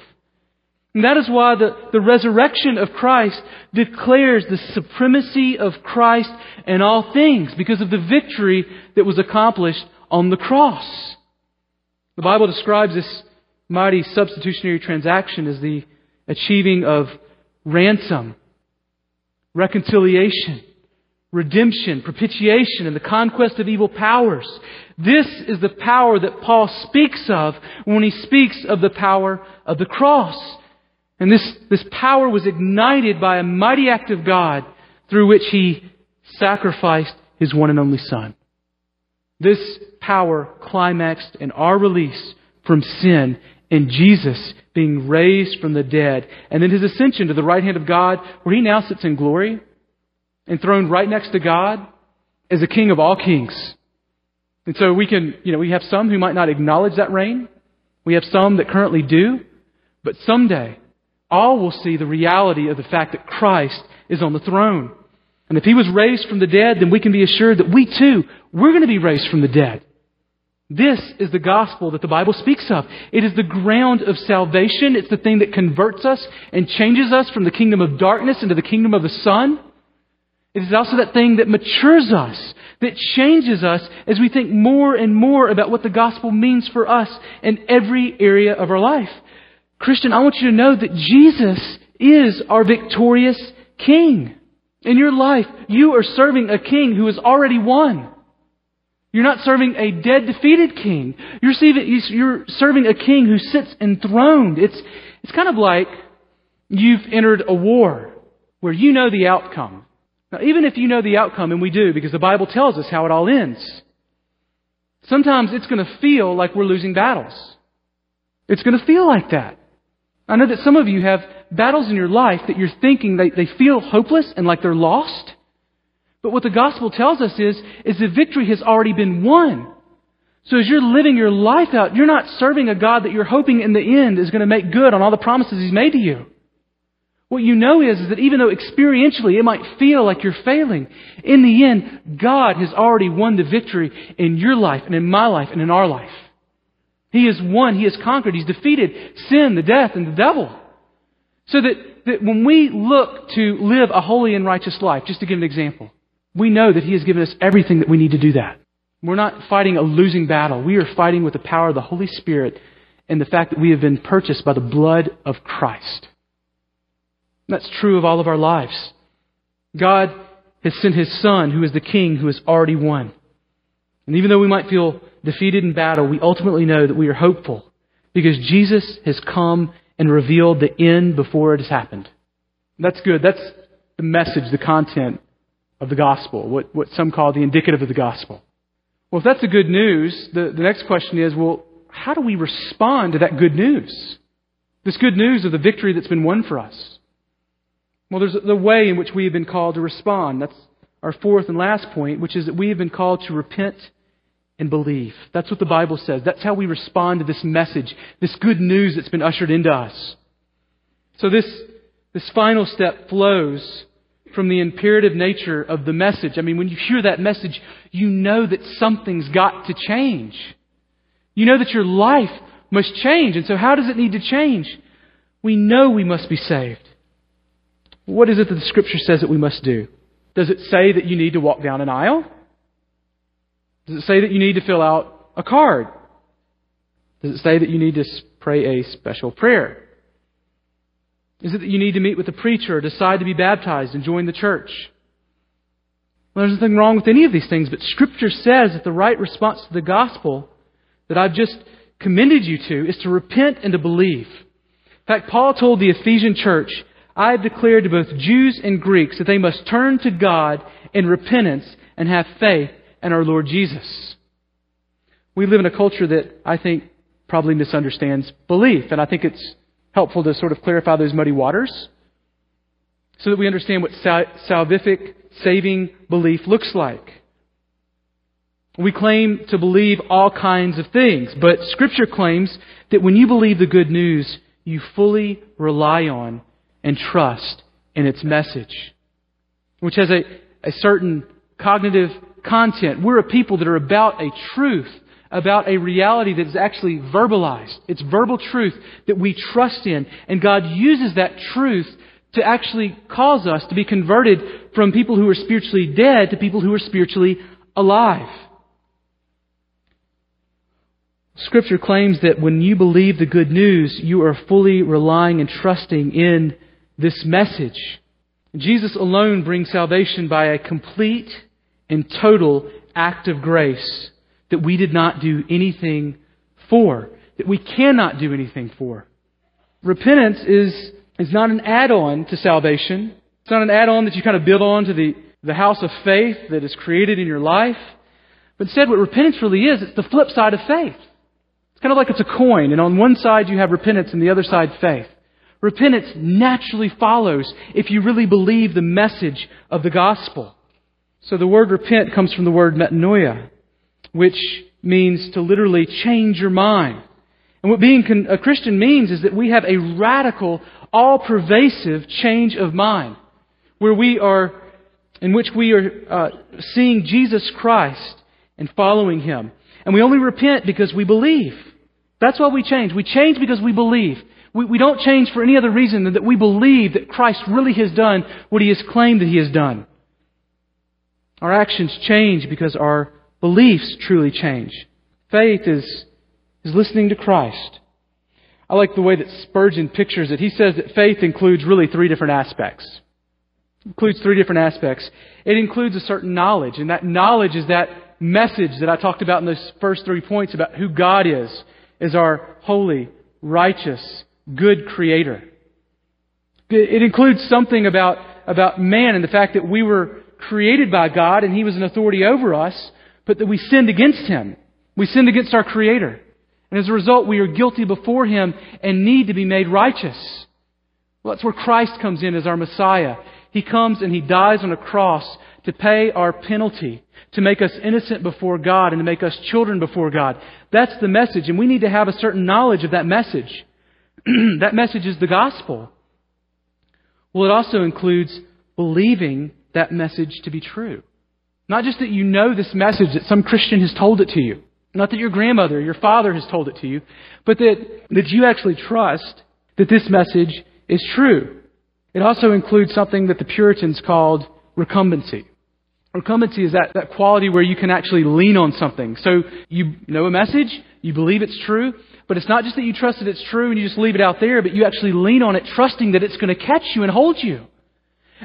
And that is why the, the resurrection of Christ declares the supremacy of Christ in all things because of the victory that was accomplished on the cross. The Bible describes this mighty substitutionary transaction as the achieving of ransom, reconciliation, redemption, propitiation, and the conquest of evil powers. This is the power that Paul speaks of when he speaks of the power of the cross. And this, this power was ignited by a mighty act of God through which he sacrificed his one and only Son. This power climaxed in our release from sin and Jesus being raised from the dead, and then his ascension to the right hand of God, where he now sits in glory, enthroned right next to God as the King of all kings. And so we can, you know, we have some who might not acknowledge that reign. We have some that currently do. But someday, all will see the reality of the fact that Christ is on the throne. And if he was raised from the dead, then we can be assured that we too, we're going to be raised from the dead. This is the gospel that the Bible speaks of. It is the ground of salvation. It's the thing that converts us and changes us from the kingdom of darkness into the kingdom of the Son. It is also that thing that matures us, that changes us as we think more and more about what the gospel means for us in every area of our life. Christian, I want you to know that Jesus is our victorious King. In your life, you are serving a King who has already won. You're not serving a dead, defeated king. You're serving, a king who sits enthroned. It's, it's kind of like you've entered a war where you know the outcome. Now, even if you know the outcome, and we do, because the Bible tells us how it all ends, sometimes it's going to feel like we're losing battles. It's going to feel like that. I know that some of you have battles in your life that you're thinking they, they feel hopeless and like they're lost. But what the gospel tells us is, is the victory has already been won. So as you're living your life out, you're not serving a God that you're hoping in the end is going to make good on all the promises He's made to you. What you know is, is that even though experientially it might feel like you're failing, in the end, God has already won the victory in your life and in my life and in our life. He has won, He has conquered, He's defeated sin, the death, and the devil. So that, that when we look to live a holy and righteous life, just to give an example, we know that He has given us everything that we need to do that. We're not fighting a losing battle. We are fighting with the power of the Holy Spirit and the fact that we have been purchased by the blood of Christ. That's true of all of our lives. God has sent His Son, who is the King, who has already won. And even though we might feel defeated in battle, we ultimately know that we are hopeful because Jesus has come and revealed the end before it has happened. That's good. That's the message, the content of the gospel, what, what some call the indicative of the gospel. Well, if that's the good news, the, the next question is well, how do we respond to that good news? This good news of the victory that's been won for us. Well, there's the way in which we have been called to respond. That's our fourth and last point, which is that we have been called to repent and believe. That's what the Bible says. That's how we respond to this message, this good news that's been ushered into us. So this, this final step flows from the imperative nature of the message. I mean, when you hear that message, you know that something's got to change. You know that your life must change. And so, how does it need to change? We know we must be saved. What is it that the Scripture says that we must do? Does it say that you need to walk down an aisle? Does it say that you need to fill out a card? Does it say that you need to pray a special prayer? Is it that you need to meet with a preacher or decide to be baptized and join the church? Well, there's nothing wrong with any of these things, but Scripture says that the right response to the gospel that I've just commended you to is to repent and to believe. In fact, Paul told the Ephesian church, I have declared to both Jews and Greeks that they must turn to God in repentance and have faith in our Lord Jesus. We live in a culture that I think probably misunderstands belief, and I think it's helpful to sort of clarify those muddy waters so that we understand what sal- salvific, saving belief looks like. We claim to believe all kinds of things, but Scripture claims that when you believe the good news, you fully rely on and trust in its message, which has a, a certain cognitive content. We're a people that are about a truth, about a reality that is actually verbalized. It's verbal truth that we trust in, and God uses that truth to actually cause us to be converted from people who are spiritually dead to people who are spiritually alive. Scripture claims that when you believe the good news, you are fully relying and trusting in this message. Jesus alone brings salvation by a complete and total act of grace that we did not do anything for, that we cannot do anything for. Repentance is, is not an add on to salvation. It's not an add on that you kind of build on to the, the house of faith that is created in your life. But instead, what repentance really is, it's the flip side of faith. It's kind of like it's a coin, and on one side you have repentance and the other side faith. Repentance naturally follows if you really believe the message of the gospel. So the word repent comes from the word metanoia, which means to literally change your mind. And what being a Christian means is that we have a radical, all pervasive change of mind, where we are, in which we are uh, seeing Jesus Christ and following Him. And we only repent because we believe. That's why we change. We change because we believe. We, we don't change for any other reason than that we believe that Christ really has done what He has claimed that He has done. Our actions change because our beliefs truly change. Faith is, is listening to Christ. I like the way that Spurgeon pictures it. He says that faith includes really three different aspects. It includes three different aspects. It includes a certain knowledge, and that knowledge is that message that I talked about in those first three points about who God is, is our holy, righteous, good creator. It includes something about, about man and the fact that we were created by God and He was an authority over us, but that we sinned against Him. We sinned against our Creator. And as a result, we are guilty before Him and need to be made righteous. Well, that's where Christ comes in as our Messiah. He comes and He dies on a cross to pay our penalty, to make us innocent before God and to make us children before God. That's the message, and we need to have a certain knowledge of that message. that message is the gospel. Well, it also includes believing that message to be true. Not just that you know this message that some Christian has told it to you. Not that your grandmother your father has told it to you, but that, that you actually trust that this message is true. It also includes something that the Puritans called recumbency. Recumbency is that, that quality where you can actually lean on something. So you know a message, you believe it's true, but it's not just that you trust that it's true and you just leave it out there, but you actually lean on it trusting that it's going to catch you and hold you.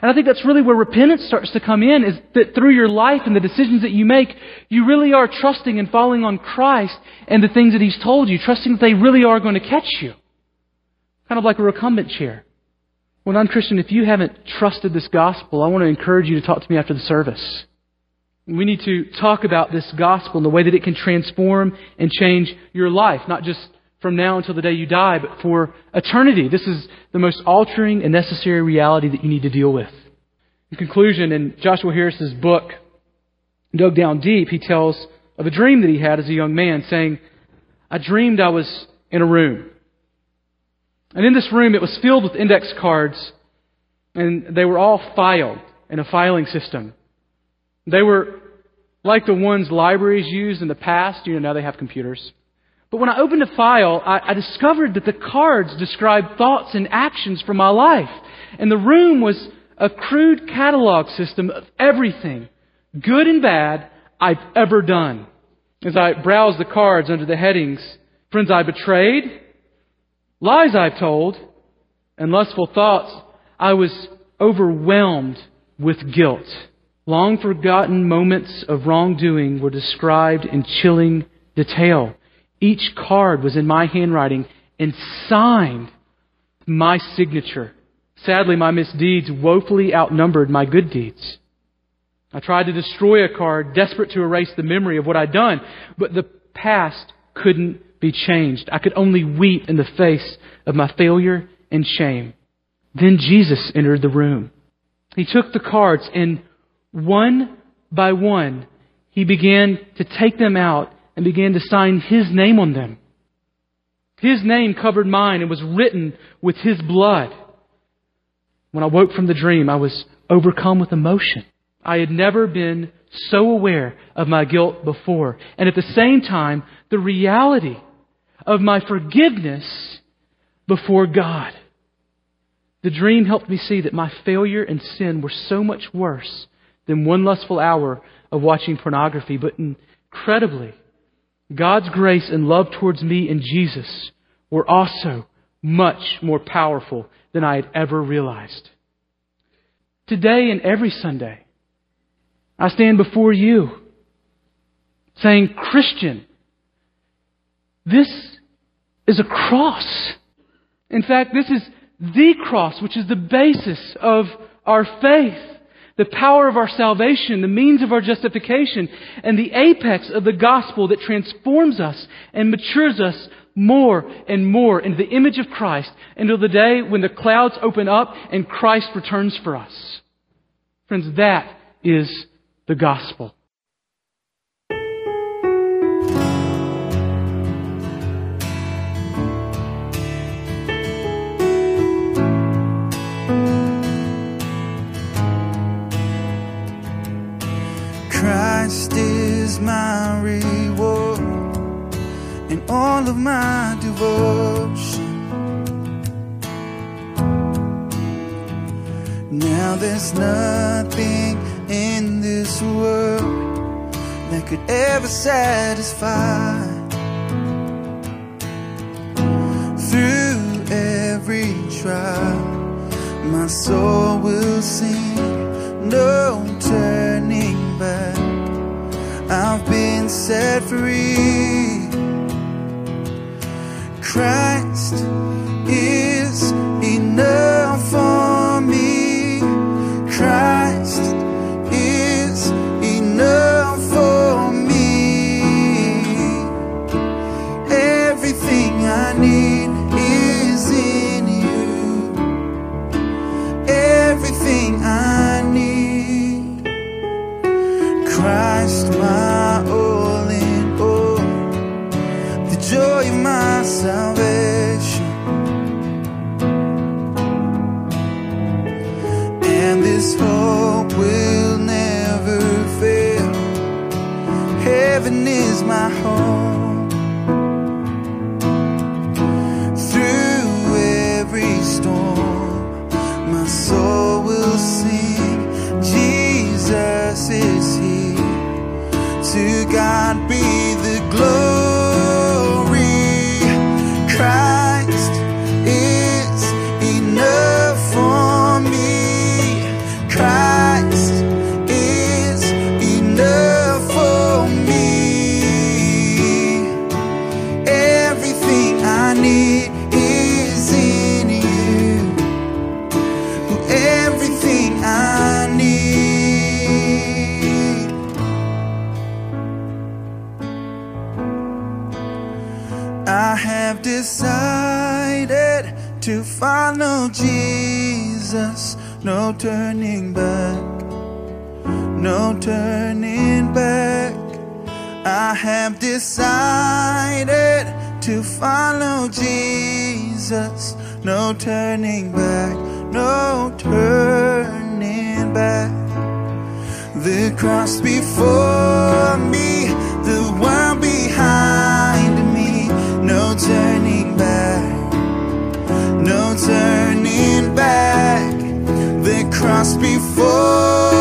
And I think that's really where repentance starts to come in, is that through your life and the decisions that you make, you really are trusting and following on Christ and the things that He's told you, trusting that they really are going to catch you. Kind of like a recumbent chair. Well, non Christian, if you haven't trusted this gospel, I want to encourage you to talk to me after the service. We need to talk about this gospel and the way that it can transform and change your life, not just from now until the day you die, but for eternity. This is the most altering and necessary reality that you need to deal with. In conclusion, in Joshua Harris's book, Dug Down Deep, he tells of a dream that he had as a young man, saying, I dreamed I was in a room. And in this room, it was filled with index cards, and they were all filed in a filing system. They were like the ones libraries used in the past. You know, now they have computers. But when I opened a file, I, I discovered that the cards described thoughts and actions from my life. And the room was a crude catalog system of everything, good and bad, I've ever done. As I browsed the cards under the headings, friends I betrayed, lies I've told, and lustful thoughts, I was overwhelmed with guilt. Long forgotten moments of wrongdoing were described in chilling detail. Each card was in my handwriting and signed my signature Sadly, my misdeeds woefully outnumbered my good deeds. I tried to destroy a card, desperate to erase the memory of what I'd done, but the past couldn't be changed. I could only weep in the face of my failure and shame. Then Jesus entered the room. He took the cards and one by one, he began to take them out and began to sign his name on them. His name covered mine and was written with his blood. When I woke from the dream, I was overcome with emotion. I had never been so aware of my guilt before. And at the same time, the reality of my forgiveness before God. The dream helped me see that my failure and sin were so much worse than one lustful hour of watching pornography, but incredibly, God's grace and love towards me and Jesus were also much more powerful than I had ever realized. Today and every Sunday, I stand before you saying, Christian, this is a cross. In fact, this is the cross, which is the basis of our faith, the power of our salvation, the means of our justification, and the apex of the gospel that transforms us and matures us more and more into the image of Christ until the day when the clouds open up and Christ returns for us. Friends, that is the gospel. Is my reward and all of my devotion. Now there's nothing in this world that could ever satisfy. Through every trial, my soul will sing, no turning. I've been set free. Christ is enough for Jesus. No turning back. No turning back. I have decided to follow Jesus. No turning back. No turning back. The cross before me, the world behind me. No turning back, no turning back. The cross before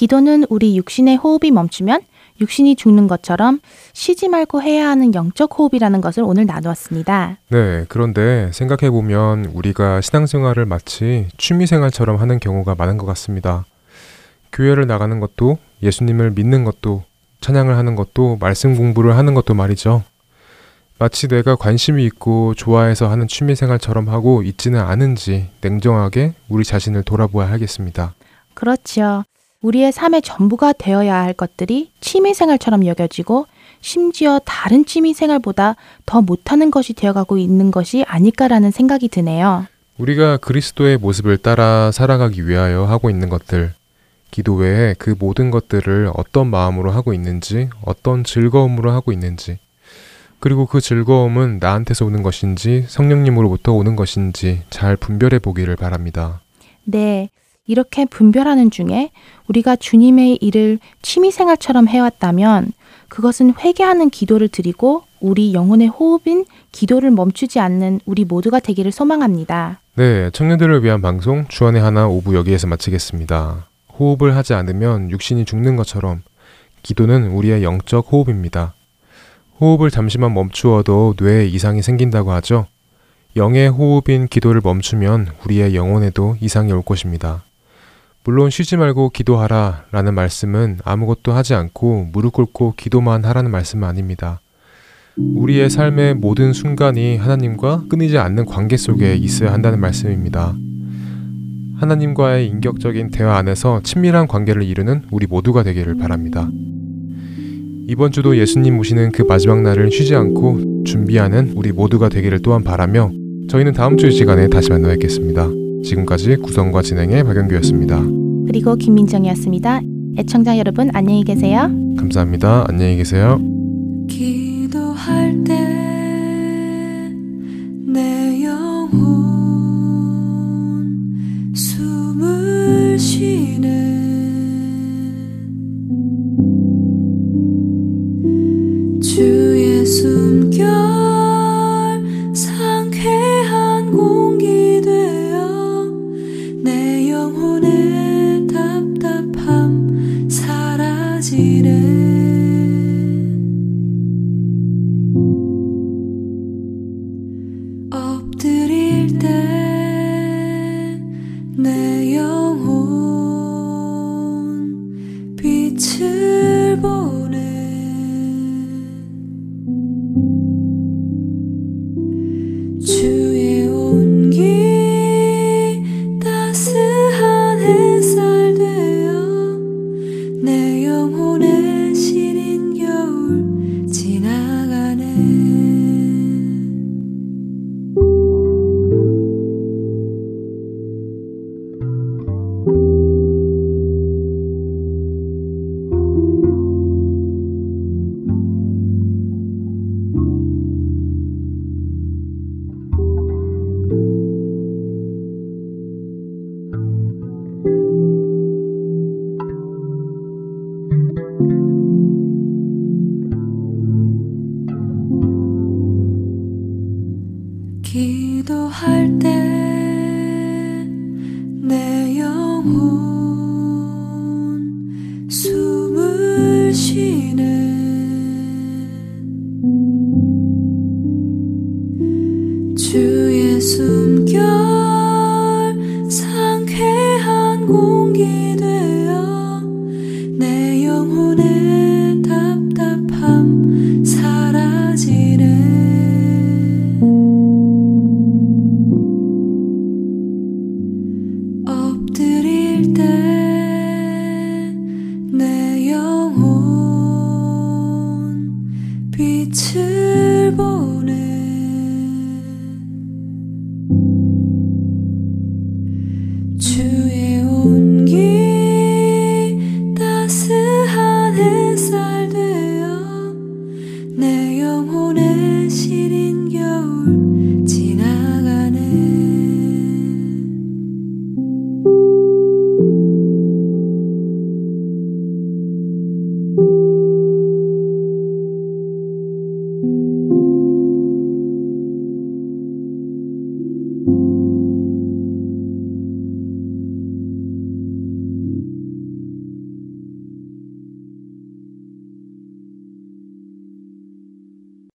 기도는 우리 육신의 호흡이 멈추면 육신이 죽는 것처럼 쉬지 말고 해야 하는 영적 호흡이라는 것을 오늘 나누었습니다. 네, 그런데 생각해 보면 우리가 신앙생활을 마치 취미생활처럼 하는 경우가 많은 것 같습니다. 교회를 나가는 것도 예수님을 믿는 것도 찬양을 하는 것도 말씀 공부를 하는 것도 말이죠. 마치 내가 관심이 있고 좋아해서 하는 취미생활처럼 하고 있지는 않은지 냉정하게 우리 자신을 돌아보아야 하겠습니다. 그렇지요. 우리의 삶의 전부가 되어야 할 것들이 취미생활처럼 여겨지고 심지어 다른 취미생활보다 더 못하는 것이 되어가고 있는 것이 아닐까라는 생각이 드네요. 우리가 그리스도의 모습을 따라 살아가기 위하여 하고 있는 것들, 기도 외에 그 모든 것들을 어떤 마음으로 하고 있는지, 어떤 즐거움으로 하고 있는지, 그리고 그 즐거움은 나한테서 오는 것인지 성령님으로부터 오는 것인지 잘 분별해 보기를 바랍니다. 네. 이렇게 분별하는 중에 우리가 주님의 일을 취미생활처럼 해왔다면 그것은 회개하는 기도를 드리고 우리 영혼의 호흡인 기도를 멈추지 않는 우리 모두가 되기를 소망합니다. 네, 청년들을 위한 방송 주안의 하나 오부 여기에서 마치겠습니다. 호흡을 하지 않으면 육신이 죽는 것처럼 기도는 우리의 영적 호흡입니다. 호흡을 잠시만 멈추어도 뇌에 이상이 생긴다고 하죠. 영의 호흡인 기도를 멈추면 우리의 영혼에도 이상이 올 것입니다. 물론 쉬지 말고 기도하라 라는 말씀은 아무것도 하지 않고 무릎 꿇고 기도만 하라는 말씀은 아닙니다. 우리의 삶의 모든 순간이 하나님과 끊이지 않는 관계 속에 있어야 한다는 말씀입니다. 하나님과의 인격적인 대화 안에서 친밀한 관계를 이루는 우리 모두가 되기를 바랍니다. 이번 주도 예수님 오시는 그 마지막 날을 쉬지 않고 준비하는 우리 모두가 되기를 또한 바라며 저희는 다음 주 이 시간에 다시 만나 뵙겠습니다. 지금까지 구성과 진행의 박영규였습니다. 그리고 김민정이었습니다. 애청자 여러분 안녕히 계세요. 감사합니다. 안녕히 계세요. 기도할 때 내 영혼 숨을 쉬